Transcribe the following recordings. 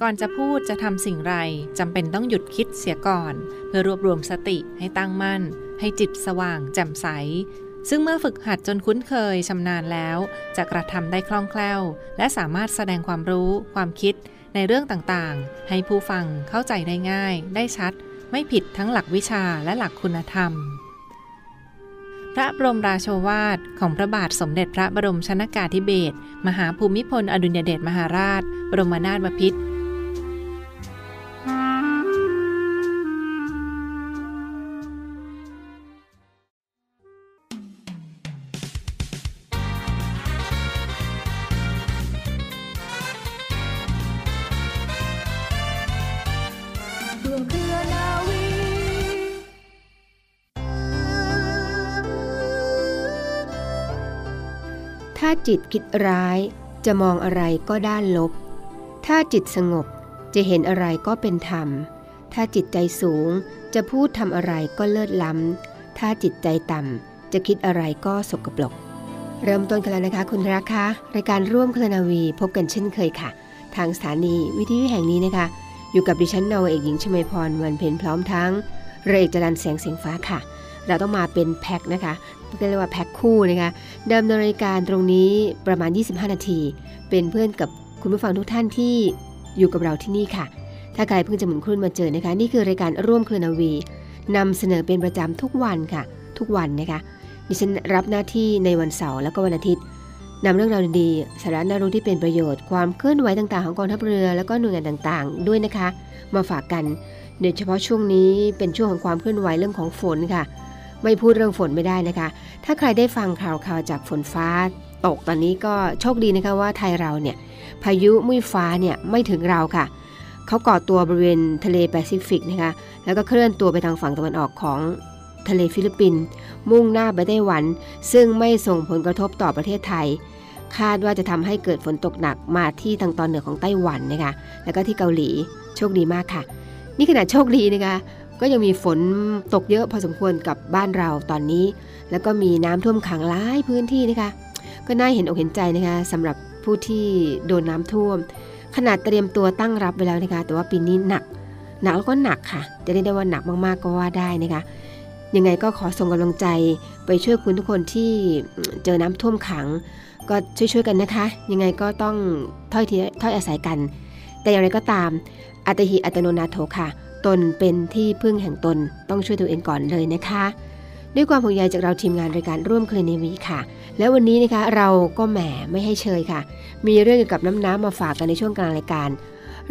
ก่อนจะพูดจะทำสิ่งไรจำเป็นต้องหยุดคิดเสียก่อน เพื่อรวบรวมสติให้ตั้งมั่น ให้จิตสว่างแจ่มใส ซึ่งเมื่อฝึกหัดจนคุ้นเคยชำนาญแล้ว จะกระทำได้คล่องแคล่ว และสามารถแสดงความรู้ ความคิดในเรื่องต่างๆ ให้ผู้ฟังเข้าใจได้ง่าย ได้ชัด ไม่ผิดทั้งหลักวิชาและหลักคุณธรรม พระบรมราโชวาทของพระบาทสมเด็จพระบรมชนากาธิเบศรมหาภูมิพลอดุลยเดชมหาราช บรมนาถบพิตร จิตคิดร้าย จะมองอะไรก็ด้านลบ ถ้าจิตสงบจะเห็นอะไรก็เป็นธรรม ถ้าจิตใจสูงจะพูดทำอะไรก็เลิศล้ำ ถ้าจิตใจต่ำจะคิดอะไรก็สกปรก เริ่มต้นกันแล้วนะคะ คุณรักคะรายการร่วมคลนาวีพบกันเช่นเคยค่ะ ทางสถานีวิทยุแห่งนี้นะคะ อยู่กับดิฉันนาวเอกหญิงชมพรวันเพ็ญพร้อมทั้งเรเอกจรันแสงเสียงฟ้าค่ะ เราต้องมาเป็นแพ็คนะคะ เรียกว่าแพ็คคู่นะคะดำเนินรายการตรงนี้ประมาณ 25 นาที เป็นเพื่อนกับคุณผู้ฟังทุกท่านที่อยู่กับเราที่นี่ค่ะ ถ้าใครเพิ่งจะหมุนคลื่นมาเจอนะคะ นี่คือรายการร่วมเคลนาวีนำเสนอเป็นประจำทุกวันค่ะ ทุกวันนะคะ ดิฉันรับหน้าที่ในวันเสาร์แล้วก็วันอาทิตย์นำเรื่องราวดีๆสาระน่ารู้ที่เป็นประโยชน์ความเคลื่อนไหวต่างๆของกองทัพเรือ แล้วก็หน่วยงานต่างๆ ด้วยนะคะ มาฝากกันโดยเฉพาะช่วงนี้เป็นช่วงของความเคลื่อนไหวเรื่องของฝนค่ะ ไม่พูดเรื่องฝนไม่ได้นะคะ ถ้าใครได้ฟังข่าวข่าวจากฝนฟ้าตกตอนนี้ก็โชคดีนะคะว่าไทยเราเนี่ยพายุหมุ่ยฟ้าเนี่ยไม่ถึงเราค่ะ เขาก่อตัวบริเวณทะเลแปซิฟิกนะคะ แล้วก็เคลื่อนตัวไปทางฝั่งตะวันออกของทะเลฟิลิปปินส์มุ่งหน้าไปไต้หวัน ซึ่งไม่ส่งผลกระทบต่อประเทศไทย คาดว่าจะทำให้เกิดฝนตกหนักมาที่ทางตอนเหนือของไต้หวันนะคะ แล้วก็ที่เกาหลี โชคดีมากค่ะ นี่ขนาดโชคดีนะคะ ก็ยังมีฝนตกเยอะพอสมควรกับบ้านเราตอนนี้ แล้วก็มีน้ำท่วมขังหลายพื้นที่นะคะก็น่าเห็นอกเห็นใจนะคะสำหรับผู้ที่โดนน้ำท่วม ขนาดเตรียมตัวตั้งรับไปแล้วนะคะ แต่ว่าปีนี้หนัก หนักแล้วก็หนักค่ะ จะได้ได้ว่าหนักมากๆก็ว่าได้นะคะยังไงก็ขอส่งกำลังใจไปช่วยคุณทุกคนที่เจอน้ำท่วมขัง ก็ช่วยๆกันนะคะ ยังไงก็ต้องถ้อยทีถ้อยอาศัยกัน แต่อย่างไรก็ตามอัตหิอัตโนนาโถค่ะ ตนเป็นที่พึ่งแห่งตน ต้องช่วยตัวเองก่อนเลยนะคะ ด้วยความห่วงใยจากเราทีมงานรายการร่วมเคลนวีค่ะ แล้ววันนี้นะคะเราก็แหมไม่ให้เชยค่ะ มีเรื่องเกี่ยวกับน้ำน้ำมาฝากกันในช่วงกลางรายการ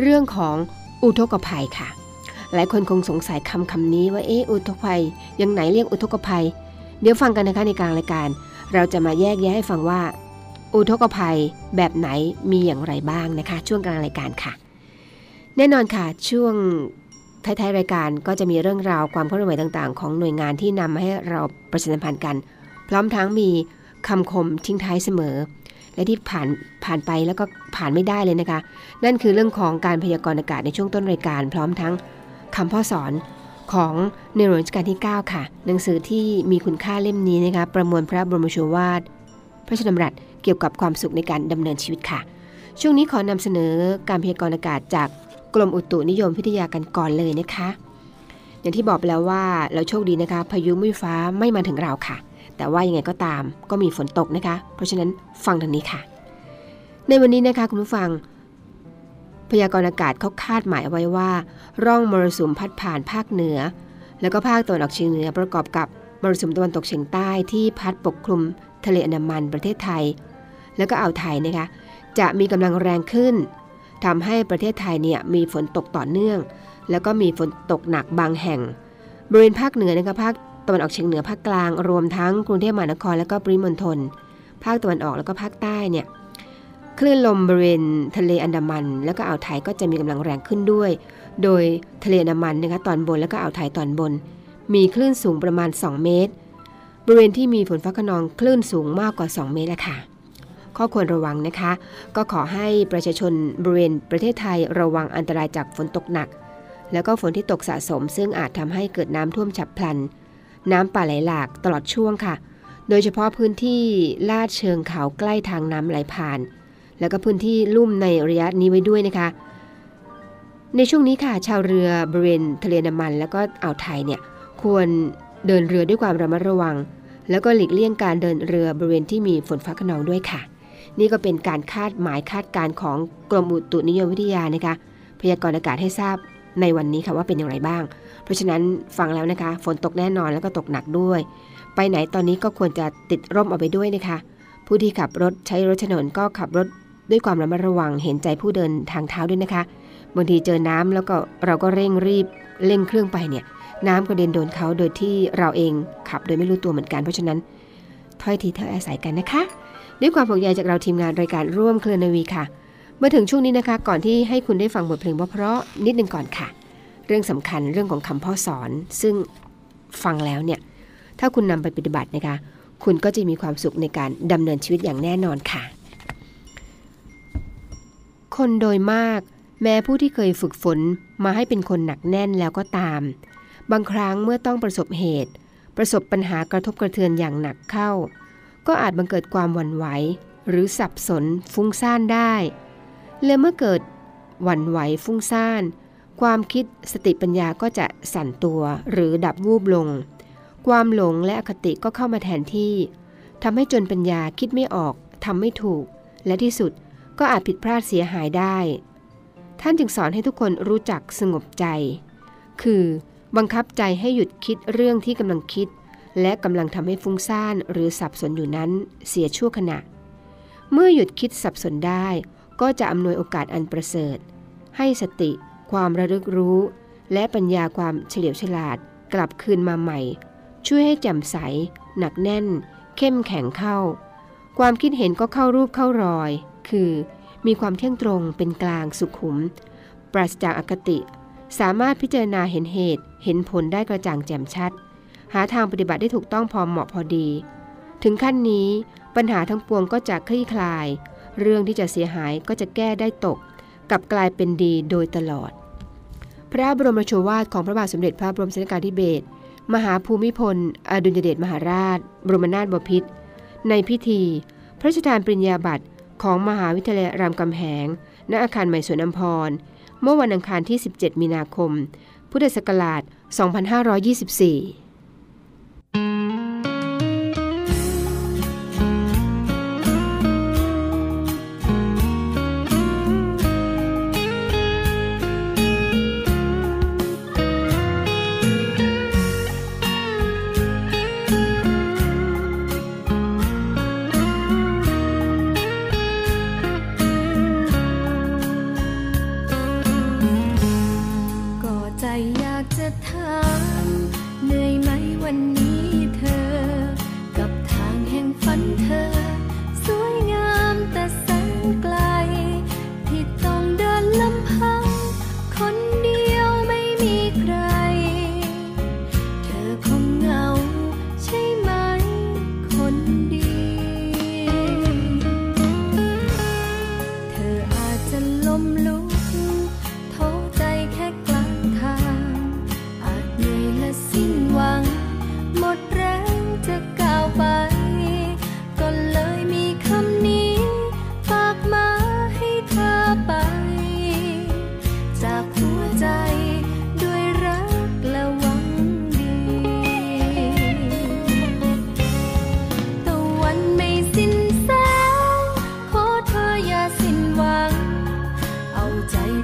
เรื่องของอุทกภัยค่ะ หลายคนคงสงสัยคำคำนี้ว่าเอออุทกภัย ยังไหนเรียกอุทกภัย เดี๋ยวฟังกันนะคะในกลางรายการ เราจะมาแยกแยะให้ฟังว่า อุทกภัยแบบไหนมีอย่างไรบ้างนะคะ ช่วงกลางรายการค่ะ แน่นอนค่ะช่วง ท้ายๆรายการก็จะมีเรื่องราวความเคลื่อนไหวต่างๆ ของหน่วยงานที่นำมาให้เราประชาสัมพันธ์กัน พร้อมทั้งมีคำคมทิ้งท้ายเสมอ และที่ผ่านผ่านไปแล้วก็ผ่านไม่ได้เลยนะคะ นั่นคือเรื่องของการพยากรณ์อากาศในช่วงต้นรายการ พร้อมทั้งคำพ่อสอนของในหลวงรัชกาลที่ 9 ค่ะ หนังสือที่มีคุณค่าเล่มนี้นะคะประมวลพระบรมโชวาท พระชดำรัสเกี่ยวกับความสุขในการดำเนินชีวิตค่ะ ช่วงนี้ขอนำเสนอการพยากรณ์อากาศจาก กรมอุตุนิยมวิทยากันก่อนเลยนะคะ อย่างที่บอกไปแล้วว่าเราโชคดีนะคะ พายุมุ้ยฟ้าไม่มาถึงเราค่ะ แต่ว่ายังไงก็ตามก็มีฝนตกนะคะ เพราะฉะนั้นฟังทางนี้ค่ะ ในวันนี้นะคะคุณผู้ฟัง พยากรณ์อากาศเขาคาดหมายไว้ว่า ร่องมรสุมพัดผ่านภาคเหนือ แล้วก็ภาคตะวันออกเฉียงเหนือประกอบกับมรสุมตะวันตกเฉียงใต้ที่พัดปกคลุมทะเลอันดามันประเทศไทย แล้วก็อ่าวไทยนะคะจะมีกำลังแรงขึ้น ทำให้ประเทศไทยเนี่ยมีฝนตกต่อเนื่อง แล้วก็มีฝนตกหนักบางแห่ง บริเวณภาคเหนือนะคะภาคตะวันออกเฉียงเหนือภาคกลางรวมทั้งกรุงเทพมหานครและก็ปริมณฑลภาคตะวันออกแล้วก็ภาคใต้เนี่ยคลื่นลมบริเวณทะเลอันดามัน แล้วก็อ่าวไทยก็จะมีกำลังแรงขึ้นด้วย โดยทะเลอันดามันนะคะตอนบนแล้วก็อ่าวไทยตอนบน มีคลื่นสูงประมาณ 2 เมตร บริเวณที่มีฝนฟ้าขนองคลื่นสูงมากกว่า 2 เมตรแล้วค่ะ ข้อควรระวังนะคะ ก็ขอให้ประชาชนบริเวณประเทศไทยระวังอันตรายจากฝนตกหนัก แล้วก็ฝนที่ตกสะสม ซึ่งอาจทำให้เกิดน้ำท่วมฉับพลัน น้ำป่าไหลหลากตลอดช่วงค่ะ โดยเฉพาะพื้นที่ลาดเชิงเขาใกล้ทางน้ำไหลผ่าน แล้วก็พื้นที่ลุ่มในระยะนี้ไว้ด้วยนะคะ ในช่วงนี้ค่ะ ชาวเรือบริเวณทะเลน้ำมัน แล้วก็อ่าวไทยเนี่ยควรเดินเรือด้วยความระมัดระวัง แล้วก็หลีกเลี่ยงการเดินเรือบริเวณที่มีฝนฟ้าขนองด้วยค่ะ นี่ก็เป็นการคาดหมายคาดการณ์ของกรมอุตุนิยมวิทยานะคะ พยากรณ์อากาศให้ทราบในวันนี้ค่ะว่าเป็นอย่างไรบ้าง เพราะฉะนั้นฟังแล้วนะคะ ฝนตกแน่นอนแล้วก็ตกหนักด้วย ไปไหนตอนนี้ก็ควรจะติดร่มเอาไปด้วยนะคะ ผู้ที่ขับรถใช้รถถนนก็ขับรถด้วยความระมัดระวังเห็นใจผู้เดินทางเท้าด้วยนะคะ บางทีเจอน้ำแล้วก็เราก็เร่งรีบเร่งเครื่องไปเนี่ย น้ำกระเด็นโดนเขาโดยที่เราเองขับโดยไม่รู้ตัวเหมือนกัน เพราะฉะนั้นถ้อยทีถ้อยอาศัยกันนะคะ ด้วยความห่วงใยจากเราทีมงานรายการร่วมเคลือนาวีค่ะเมื่อถึงช่วงนี้นะคะ ก่อนที่ให้คุณได้ฟังบทเพลงเพราะๆนิดนึงก่อนค่ะ เรื่องสำคัญเรื่องของคำพ่อสอน ซึ่งฟังแล้วเนี่ย ถ้าคุณนำไปปฏิบัตินะคะ คุณก็จะมีความสุขในการดำเนินชีวิตอย่างแน่นอนค่ะ คนโดยมากแม้ผู้ที่เคยฝึกฝนมาให้เป็นคนหนักแน่นแล้วก็ตาม บางครั้งเมื่อต้องประสบเหตุ ประสบปัญหากระทบกระเทือนอย่างหนักเข้า ก็อาจบังเกิดความหวั่นไหว หรือสับสนฟุ้งซ่านได้ และเมื่อเกิดหวั่นไหวฟุ้งซ่าน ความคิดสติปัญญาก็จะสั่นตัวหรือดับวูบลง ความหลงและอคติก็เข้ามาแทนที่ทำให้จนปัญญาคิดไม่ออกทำไม่ถูก และที่สุดก็อาจผิดพลาดเสียหายได้ ท่านจึงสอนให้ทุกคนรู้จักสงบใจ คือบังคับใจให้หยุดคิดเรื่องที่กำลังคิด และกำลังทำให้ฟุ้งซ่านหรือสับสนอยู่นั้นเสียชั่วขณะ เมื่อหยุดคิดสับสนได้ ก็จะอำนวยโอกาสอันประเสริฐ ให้สติ ความระลึกรู้ และปัญญาความเฉลียวฉลาดกลับคืนมาใหม่ ช่วยให้แจ่มใส หนักแน่น เข้มแข็งเข้า ความคิดเห็นก็เข้ารูปเข้ารอย คือ มีความเที่ยงตรงเป็นกลางสุขุม ปราศจากอคติ สามารถพิจารณาเห็นเหตุเห็นผลได้กระจ่างแจ่มชัด หาทางปฏิบัติได้ถูกต้องพอเหมาะพอดี ถึงขั้นนี้ปัญหาทั้งปวงก็จะคลี่คลาย เรื่องที่จะเสียหายก็จะแก้ได้ตกกับกลายเป็นดีโดยตลอด พระบรมโชวาทของพระบาทสมเด็จพระบรมชนกาธิเบศรมหาภูมิพล อดุลยเดชมหาราช บรมนาถบพิตรในพิธี พระราชทานปริญญาบัตรของมหาวิทยาลัยรามคำแหง ณ อาคารใหม่สวนอัมพร เมื่อวันอังคารที่ 17 มีนาคม พุทธศักราช 2524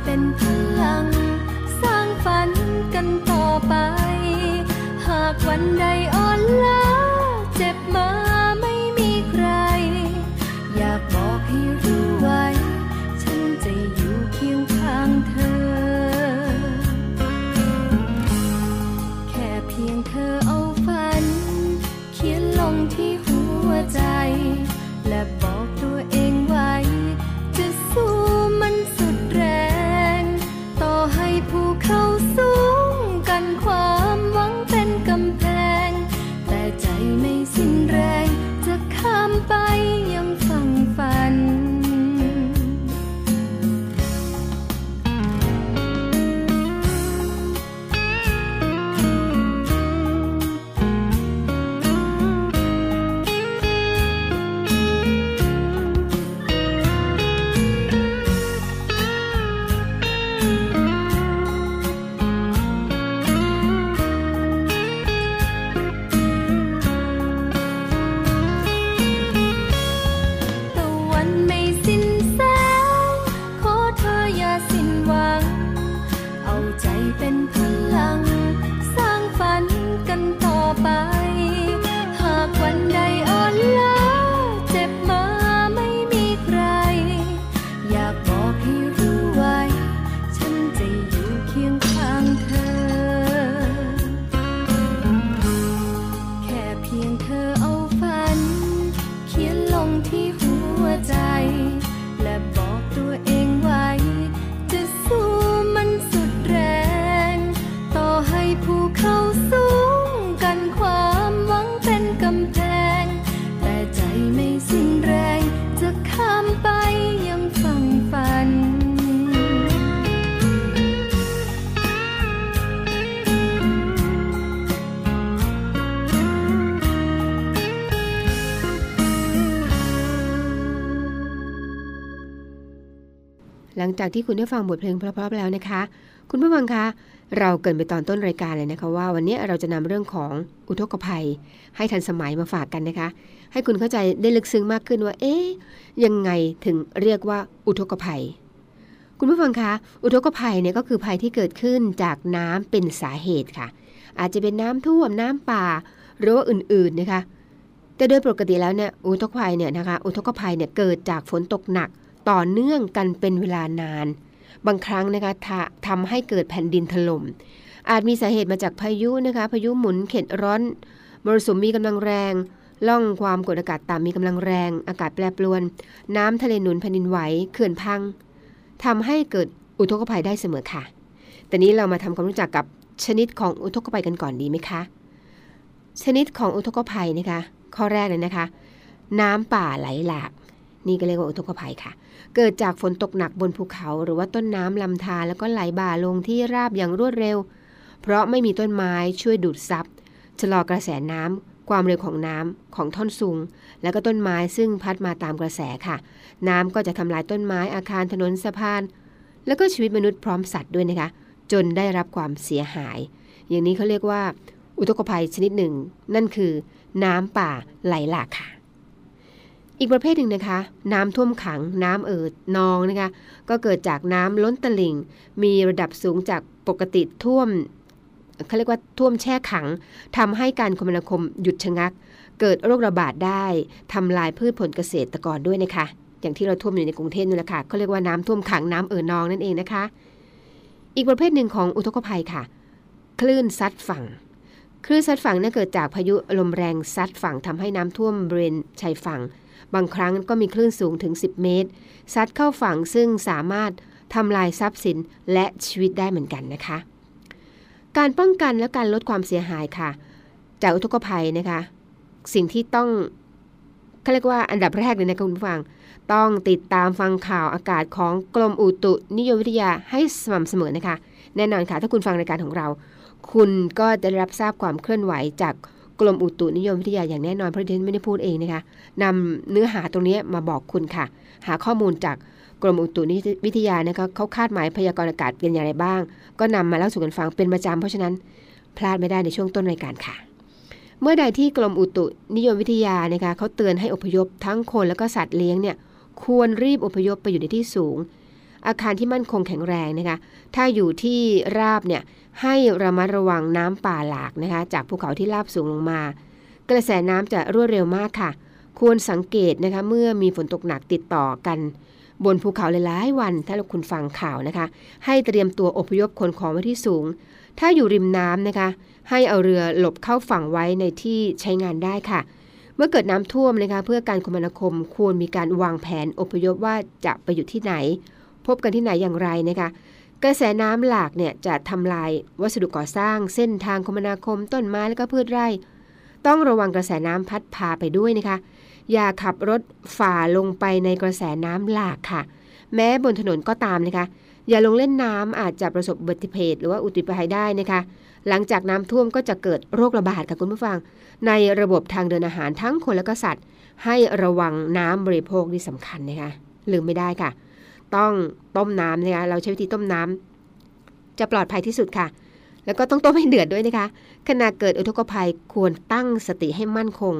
เป็นพลัง สร้างฝันกันต่อไป หากวันใดอ่อนล้า จากที่คุณได้ฟังบทเพลงเพราะๆแล้วนะคะ คุณผู้ฟังคะเราเกินไปตอนต้นรายการเลยนะคะว่าวันนี้เราจะนำเรื่องของอุทกภัย ให้ทันสมัยมาฝากกันนะคะ ให้คุณเข้าใจได้ลึกซึ้งมากขึ้นว่า เอ๊ะยังไงถึงเรียกว่าอุทกภัย คุณผู้ฟังคะอุทกภัยเนี่ยก็คือภัยที่เกิดขึ้นจากน้ำเป็นสาเหตุค่ะ อาจจะเป็นน้ำท่วมน้ำป่าหรือว่าอื่นๆนะคะแต่โดยปกติแล้วเนี่ยอุทกภัยเนี่ยนะคะอุทกภัยเนี่ยเกิดจากฝนตกหนัก ต่อเนื่องกันเป็นเวลานาน บางครั้งนะคะทำให้เกิดแผ่นดินถล่ม อาจมีสาเหตุมาจากพายุนะคะพายุหมุนเข็ดร้อนมรสุมมีกำลังแรงล่องความกดอากาศต่ำมีกำลังแรง อากาศแปรปรวน น้ำทะเลหนุนแผ่นดินไหวเขื่อนพังทำให้เกิดอุทกภัยได้เสมอค่ะ แต่นี้เรามาทำความรู้จักกับชนิดของอุทกภัยกันก่อนดีไหมคะ ชนิดของอุทกภัยนะคะ ข้อแรกเลยนะคะ น้ำป่าไหลหลาก นี่ก็เรียกว่าอุทกภัยค่ะ เกิดจากฝนตกหนักบนภูเขาหรือว่าต้นน้ำลำธารแล้วก็ไหลบ่าลงที่ราบอย่างรวดเร็ว เพราะไม่มีต้นไม้ช่วยดูดซับชะลอกระแสน้ำความเร็วของน้ำของท่อนสูงแล้วก็ต้นไม้ซึ่งพัดมาตามกระแสค่ะ น้ำก็จะทำลายต้นไม้อาคารถนนสะพาน แล้วก็ชีวิตมนุษย์พร้อมสัตว์ด้วยนะคะ จนได้รับความเสียหาย อย่างนี้เขาเรียกว่า อุทกภัยชนิดหนึ่ง นั่นคือ น้ำป่าไหลหลากค่ะ อีกประเภทหนึ่งนะคะ น้ำท่วมขัง น้ำเอิดนองนะคะ ก็เกิดจากน้ำล้นตลิ่ง มีระดับสูงจากปกติท่วมเขาเรียกว่าท่วมแช่ขังทำให้การคมนาคมหยุดชะงัก เกิดโรคระบาดได้ทำลายพืชผลเกษตรกรด้วยนะคะ อย่างที่เราท่วมอยู่ในกรุงเทพนี่แหละค่ะเขาเรียกว่าน้ำท่วมขังน้ำเอ่อนองนั่นเองนะคะ อีกประเภทหนึ่งของอุทกภัยค่ะ คลื่นซัดฝั่ง คลื่นซัดฝั่งเนี่ยเกิดจากพายุลมแรงซัดฝั่งทำให้น้ำท่วมบริเวณชายฝั่ง บางครั้งก็มีคลื่นสูงถึง 10 เมตร ซัดเข้าฝั่งซึ่งสามารถทำลายทรัพย์สินและชีวิตได้เหมือนกันนะคะ การป้องกันและการลดความเสียหายค่ะ จากอุทกภัยนะคะ สิ่งที่ต้องเขาเรียกว่าอันดับแรกเลยนะคุณผู้ฟัง ต้องติดตามฟังข่าวอากาศของกรมอุตุนิยมวิทยาให้สม่ำเสมอนะคะ แน่นอนค่ะ ถ้าคุณฟังรายการของเรา คุณก็จะได้รับทราบความเคลื่อนไหวจาก กรมอุตุนิยมวิทยาอย่างแน่นอนเพราะดิฉันไม่ได้พูดเองนะคะนำเนื้อหาตรงนี้มาบอกคุณค่ะ หาข้อมูลจากกรมอุตุนิยมวิทยานะคะเขาคาดหมายพยากรณ์อากาศเป็นอย่างไรบ้าง ก็นำมาเล่าสู่กันฟังเป็นประจำเพราะฉะนั้นพลาดไม่ได้ในช่วงต้นรายการค่ะ เมื่อใดที่กรมอุตุนิยมวิทยานะคะเขาเตือนให้อพยพทั้งคนและก็สัตว์เลี้ยงเนี่ยควรรีบอพยพไปอยู่ในที่สูง อาคารที่มั่นคงแข็งแรงนะคะ ถ้าอยู่ที่ราบเนี่ยให้ระมัดระวังน้ำป่าหลากนะคะ จากภูเขาที่ราบสูงลงมา กระแสน้ำจะรวดเร็วมากค่ะ ควรสังเกตนะคะเมื่อมีฝนตกหนักติดต่อกัน บนภูเขาหลายๆวัน ถ้าคุณฟังข่าวนะคะ ให้เตรียมตัวอพยพคนของไว้ที่สูง ถ้าอยู่ริมน้ำนะคะ ให้เอาเรือหลบเข้าฝั่งไว้ในที่ใช้งานได้ค่ะเมื่อเกิดน้ำท่วมนะคะเพื่อการคมนาคมควรมีการวางแผนอพยพว่าจะไปอยู่ที่ไหน พบกันที่ไหนอย่างไรนะคะกระแสน้ำหลากเนี่ยจะทำลายวัสดุก่อสร้าง เส้นทางคมนาคมต้นไม้และก็พืชไร่ ต้องระวังกระแสน้ำพัดพาไปด้วยนะคะ อย่าขับรถฝ่าลงไปในกระแสน้ำหลากค่ะ แม้บนถนนก็ตามนะคะ อย่าลงเล่นน้ำอาจจะประสบอุบัติเหตุหรือว่าอุบัติภัยได้นะคะ หลังจากน้ำท่วมก็จะเกิดโรคระบาดค่ะคุณผู้ฟัง ในระบบทางเดินอาหารทั้งคนและก็สัตว์ ให้ระวังน้ำบริโภคที่สำคัญนะคะลืมไม่ได้ค่ะ ต้องต้มน้ำนะคะเราใช้วิธีต้มน้ำจะปลอดภัยที่สุดค่ะ แล้วก็ต้องต้มให้เดือดด้วยนะคะขณะเกิดอุทกภัยควรตั้งสติให้มั่นคง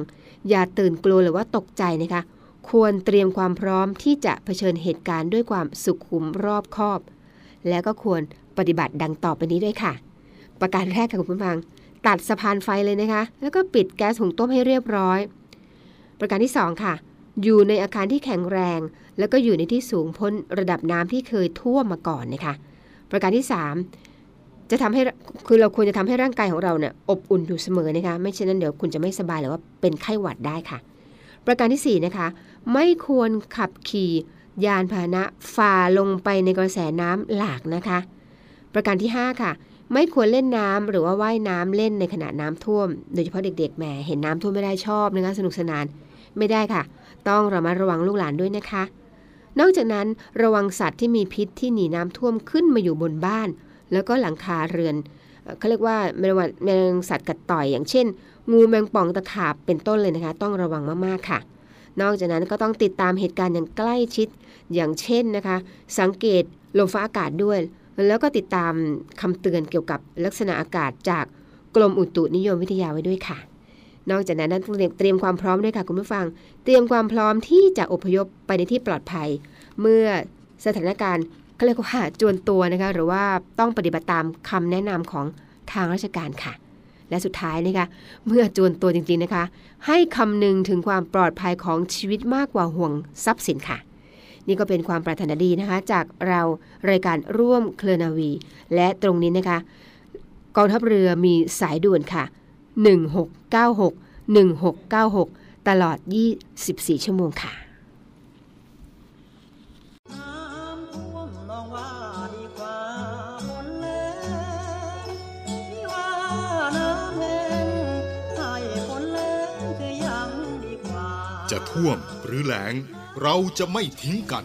อย่าตื่นกลัวหรือว่าตกใจนะคะ ควรเตรียมความพร้อมที่จะเผชิญเหตุการณ์ด้วยความสุขุมรอบคอบ แล้วก็ควรปฏิบัติดังต่อไปนี้ด้วยค่ะ ประการแรกค่ะคุณผู้ฟัง ตัดสะพานไฟเลยนะคะ แล้วก็ปิดแก๊สหุงต้มให้เรียบร้อย ประการที่ 2 ค่ะ อยู่ในอาคารที่แข็งแรง แล้วก็อยู่ในที่สูงพ้นระดับน้ำที่เคยท่วมมาก่อนนะคะ ประการที่ 3 จะทำให้คือเราควรจะทำให้ร่างกายของเราเนี่ยอบอุ่นอยู่เสมอนะคะ ไม่เช่นนั้นเดี๋ยวคุณจะไม่สบายหรือว่าเป็นไข้หวัดได้ค่ะ ประการที่ 4 นะคะ ไม่ควรขับขี่ยานพาหนะฝ่าลงไปในกระแสน้ำหลากนะคะ ประการที่ 5 ค่ะ ไม่ควรเล่นน้ำหรือว่าว่ายน้ำเล่นในขณะน้ำท่วม โดยเฉพาะเด็กๆแหมเห็นน้ำท่วมไม่ได้ชอบนะคะสนุกสนานไม่ได้ค่ะ ต้องระมัดระวังลูกหลานด้วยนะคะ นอกจากนั้นระวังสัตว์ที่มีพิษที่หนีน้ำท่วมขึ้นมาอยู่บนบ้าน แล้วก็หลังคาเรือนเขาเรียกว่าแมลงแมลงสัตว์กัดต่อยอย่างเช่น งูแมงป่องตะขาบเป็นต้นเลยนะคะ ต้องระวังมากๆค่ะ นอกจากนั้นก็ต้องติดตามเหตุการณ์อย่างใกล้ชิดอย่างเช่นนะคะ สังเกตลมฟ้าอากาศด้วย แล้วก็ติดตามคำเตือนเกี่ยวกับลักษณะอากาศจากกรมอุตุนิยมวิทยาไว้ด้วยค่ะ นอกจากนั้นต้องเตรียมความพร้อมด้วยค่ะคุณผู้ฟัง เตรียมความพร้อมที่จะอพยพไปในที่ปลอดภัย เมื่อสถานการณ์เขาเรียกว่าจวนตัวนะคะหรือว่าต้องปฏิบัติตามคำแนะนำของทางราชการค่ะ และสุดท้ายนะคะเมื่อจวนตัวจริงๆนะคะ ให้คำนึงถึงความปลอดภัยของชีวิตมากกว่าห่วงทรัพย์สินค่ะนี่ก็เป็นความปรารถนาดีนะคะ จากเรารายการร่วมเคลนาวี และตรงนี้นะคะ กองทัพเรือมีสายด่วนค่ะ 1696 1696 ตลอด 24 ชั่วโมงค่ะน้ำท่วมน้องว่าดีกว่าฝนแล้งพี่ว่าน้ำแห้งให้ฝนแล้งจะยังดีกว่าจะท่วมหรือแล้งเราจะไม่ทิ้งกัน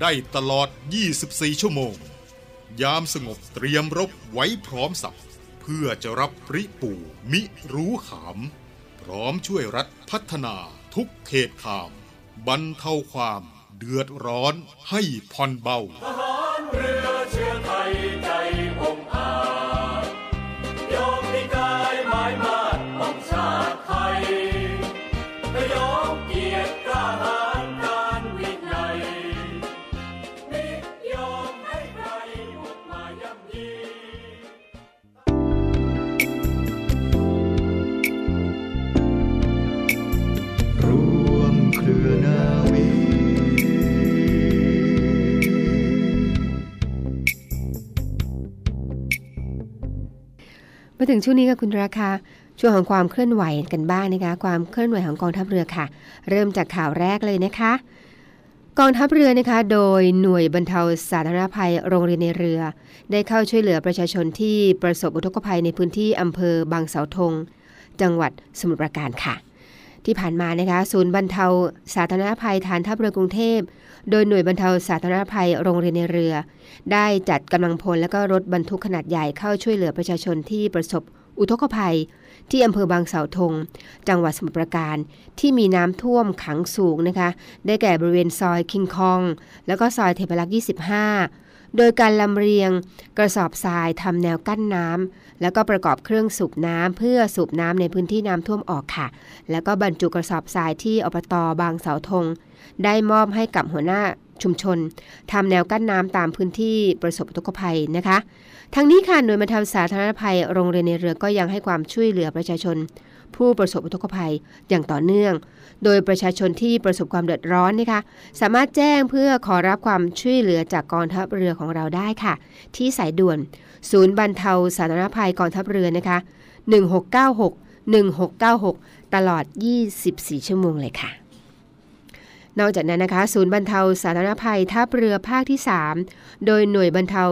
ได้ตลอด 24 ชั่วโมง ยามสงบเตรียมรบไว้พร้อมสับ เพื่อจะรับปริปูมิรู้ขาม พร้อมช่วยรัฐพัฒนาทุกเขตขาม บรรเทาความเดือดร้อนให้ผ่อนเบา มาถึงช่วงนี้ค่ะคุณราคาช่วงของความเคลื่อนไหวกันบ้างนะคะ ความเคลื่อนไหวของกองทัพเรือค่ะ เริ่มจากข่าวแรกเลยนะคะ กองทัพเรือนะคะ โดยหน่วยบรรเทาสาธารณภัยโรงเรียนในเรือ ได้เข้าช่วยเหลือประชาชนที่ประสบอุทกภัยในพื้นที่อำเภอบางเสาธงจังหวัดสมุทรปราการค่ะ ที่ผ่านมานะคะศูนย์บรรเทาสาธารณภัยฐานทัพเรือกรุงเทพ โดยหน่วยบรรเทาสาธารณภัยโรงเรียนในเรือ ได้จัดกำลังพลและก็รถบรรทุกขนาดใหญ่เข้าช่วยเหลือประชาชนที่ประสบอุทกภัย ที่อำเภอบางเสาธง จังหวัดสมุทรปราการที่มีน้ำท่วมขังสูงนะคะ ได้แก่บริเวณซอยคิงคอง แล้วก็ซอยเทพรักษ์25 โดยการลำเรียงกระสอบทรายทำแนวกั้นน้ำแล้วก็ประกอบเครื่องสูบน้ำเพื่อสูบน้ำในพื้นที่น้ำท่วมออกค่ะ แล้วก็บรรจุกระสอบทรายที่อบตบางเสาธง ได้มอบให้กับหัวหน้าชุมชนทำแนวกั้นน้ำตามพื้นที่ประสบอุทกภัยนะคะทั้งนี้ค่ะหน่วยบรรเทาสาธารณภัยโรงเรียนในเรือก็ยังให้ความช่วยเหลือประชาชน ผู้ประสบอุทกภัยอย่างต่อเนื่อง โดยประชาชนที่ประสบความเดือดร้อนนะคะสามารถแจ้งเพื่อขอรับความช่วยเหลือจากกองทัพเรือของเราได้ค่ะ ที่สายด่วน ศูนย์บรรเทาสาธารณภัยกองทัพเรือนะคะ 1696 1696 ตลอด 24 ชั่วโมงเลยค่ะ นอกจากนั้นนะคะ ศูนย์บรรเทาสาธารณภัยท่าเรือภาคที่ 3 โดยหน่วยบรรเทา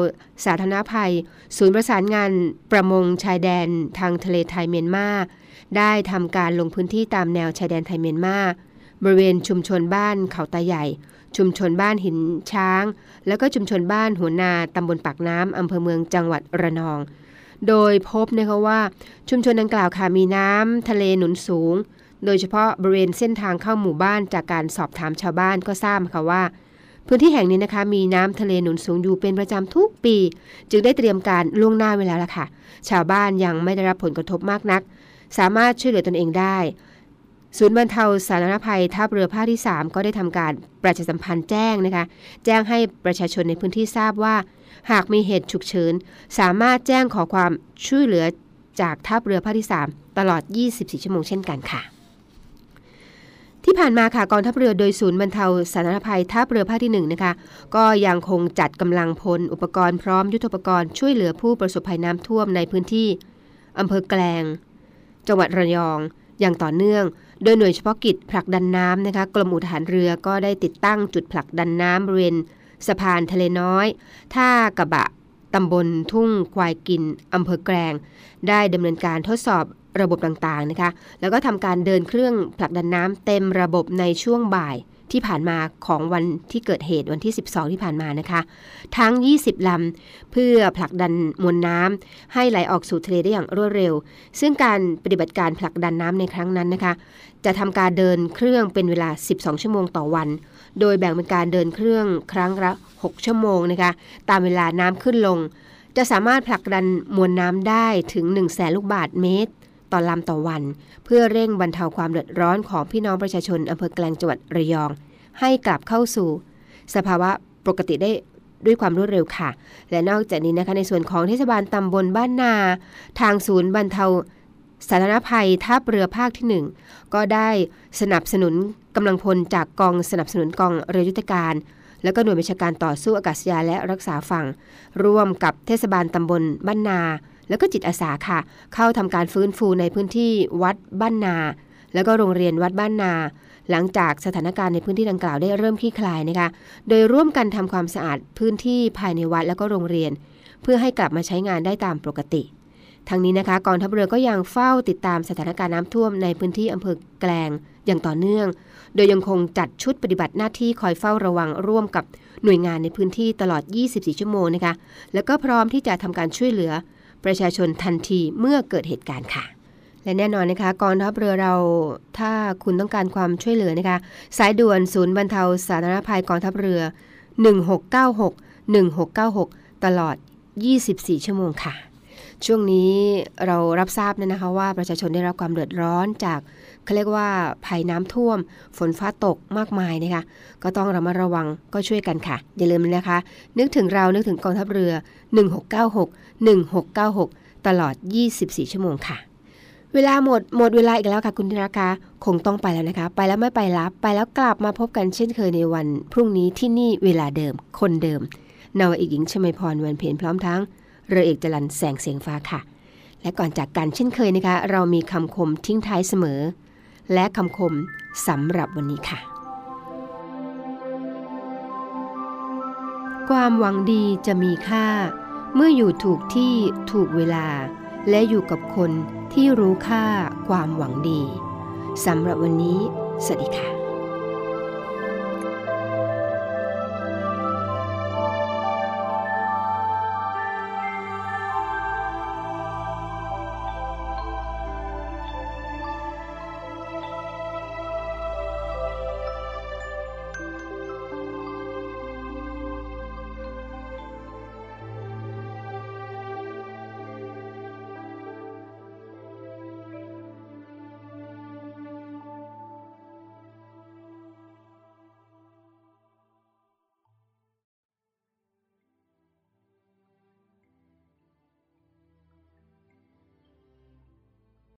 สาธารณภัย ศูนย์ประสานงานประมงชายแดนทางทะเลไทยเมียนมา ได้ทำการลงพื้นที่ตามแนวชายแดนไทยเมียนมาบริเวณชุมชนบ้านเขาตาใหญ่ ชุมชนบ้านหินช้าง แล้วก็ชุมชนบ้านหัวนาตำบลปากน้ำอำเภอเมืองจังหวัดระนอง โดยพบนะคะว่าชุมชนดังกล่าวค่ะมีน้ำทะเลหนุนสูง โดยเฉพาะบริเวณเส้นทางเข้าหมู่บ้านจากการสอบถามชาวบ้านก็ทราบค่ะว่า พื้นที่แห่งนี้นะคะมีน้ำทะเลหนุนสูงอยู่เป็นประจำทุกปี จึงได้เตรียมการล่วงหน้าไว้แล้วล่ะค่ะ ชาวบ้านยังไม่ได้รับผลกระทบมากนัก สามารถช่วยเหลือตนเองได้ ศูนย์บรรเทาสาธารณภัยท่าเรือภาคที่ 3 ก็ได้ทำการประชาสัมพันธ์แจ้งนะคะ แจ้งให้ประชาชนในพื้นที่ทราบว่า หากมีเหตุฉุกเฉินสามารถแจ้งขอความช่วยเหลือจากท่าเรือภาคที่ 3 ตลอด 24 ชั่วโมงเช่นกันค่ะที่ผ่านมาค่ะกองทัพเรือโดยศูนย์บรรเทาสาธารณภัยท่าเรือภาคที่1นะคะก็ยังคงจัดกำลังพลอุปกรณ์พร้อมยุทธปกรณ์ช่วยเหลือผู้ประสบภัยน้ำท่วมในพื้นที่อำเภอแกลง จังหวัดระยองอย่างต่อเนื่อง โดยหน่วยเฉพาะกิจผลักดันน้ำนะคะกรมอุทหารเรือก็ได้ติดตั้งจุดผลักดันน้ำบริเวณสะพานทะเลน้อย ท่ากระบะตำบลทุ่งควายกินอำเภอแกลง ได้ดำเนินการทดสอบระบบต่างๆนะคะ แล้วก็ทำการเดินเครื่องผลักดันน้ำเต็มระบบในช่วงบ่าย ที่ผ่านมาของวันที่เกิดเหตุวันที่ 12 ที่ผ่านมานะคะ ทั้ง 20 ลำ เพื่อผลักดันมวลน้ำให้ไหลออกสู่ทะเลได้อย่างรวดเร็ว ซึ่งการปฏิบัติการผลักดันน้ำในครั้งนั้นนะคะ จะทำการเดินเครื่องเป็นเวลา 12 ชั่วโมงต่อวัน โดยแบ่งเป็นการเดินเครื่องครั้งละ 6 ชั่วโมงนะคะ ตามเวลาน้ำขึ้นลง จะสามารถผลักดันมวลน้ำได้ถึง 1 0 0 0 0แสนลูกบาทเมตร ต่อลำต่อวัน เพื่อเร่งบรรเทาความเดือดร้อนของพี่น้องประชาชนอำเภอแกลงจังหวัดระยอง ให้กลับเข้าสู่ สภาวะปกติได้ด้วยความรวดเร็วค่ะ และนอกจากนี้นะคะในส่วนของเทศบาลตำบลบ้านนา ทางศูนย์บรรเทาสาธารณภัยท่าเรือภาคที่ 1 ก็ได้สนับสนุนกำลังพลจากกองสนับสนุนกองเรือยุทธการ แล้วก็หน่วยบัญชาการต่อสู้อากาศยานและรักษาฝั่ง ร่วมกับเทศบาลตำบลบ้านนา แล้วก็จิตอาสาค่ะ เข้าทำการฟื้นฟูในพื้นที่วัดบ้านนา แล้วก็โรงเรียนวัดบ้านนา หลังจากสถานการณ์ในพื้นที่ดังกล่าวได้เริ่มคลี่คลายนะคะ โดยร่วมกันทำความสะอาดพื้นที่ภายในวัดแล้วก็โรงเรียน เพื่อให้กลับมาใช้งานได้ตามปกติทั้งนี้นะคะกองทัพเรือก็ยังเฝ้าติดตามสถานการณ์น้ำท่วมในพื้นที่อำเภอแกลงอย่างต่อเนื่อง โดยยังคงจัดชุดปฏิบัติหน้าที่คอยเฝ้าระวังร่วมกับหน่วยงานในพื้นที่ตลอด 24 ชั่วโมงนะคะ แล้วก็พร้อมที่จะทำการช่วยเหลือ ประชาชนทันทีเมื่อเกิดเหตุการณ์ค่ะ และแน่นอนนะคะกองทัพเรือเราถ้าคุณต้องการความช่วยเหลือนะคะ สายด่วนศูนย์บรรเทาสาธารณภัยกองทัพเรือ 1696 1696 ตลอด 24 ชั่วโมงค่ะ ช่วงนี้เรารับทราบเนี่ยนะคะว่าประชาชนได้รับความเดือดร้อนจากเขาเรียกว่าภัยน้ำท่วม ฝนฟ้าตกมากมายนะคะก็ต้องระมัดระวังก็ช่วยกันค่ะ อย่าลืมนะคะ นึกถึงเรานึกถึงกองทัพเรือ 1696 1696 ตลอด 24 ชั่วโมงค่ะ เวลาหมดหมดเวลาอีกแล้วค่ะคุณธีรากาคงต้องไปแล้วนะคะ ไปแล้วไม่ไปรับไปแล้วกลับมาพบกันเช่นเคยในวัน พรุ่งนี้ที่นี่เวลาเดิมคนเดิมนาวาเอกหญิงชมพรวันเพ็ญพร้อมทั้ง เรือเอกจรันแสงเสียงฟ้าค่ะ และก่อนจากกันเช่นเคยนะคะ เรามีคำคมทิ้งท้ายเสมอ และคำคมสำหรับวันนี้ค่ะ ความหวังดีจะมีค่า เมื่ออยู่ถูกที่ถูกเวลา และอยู่กับคนที่รู้ค่าความหวังดีสำหรับวันนี้ สวัสดีค่ะ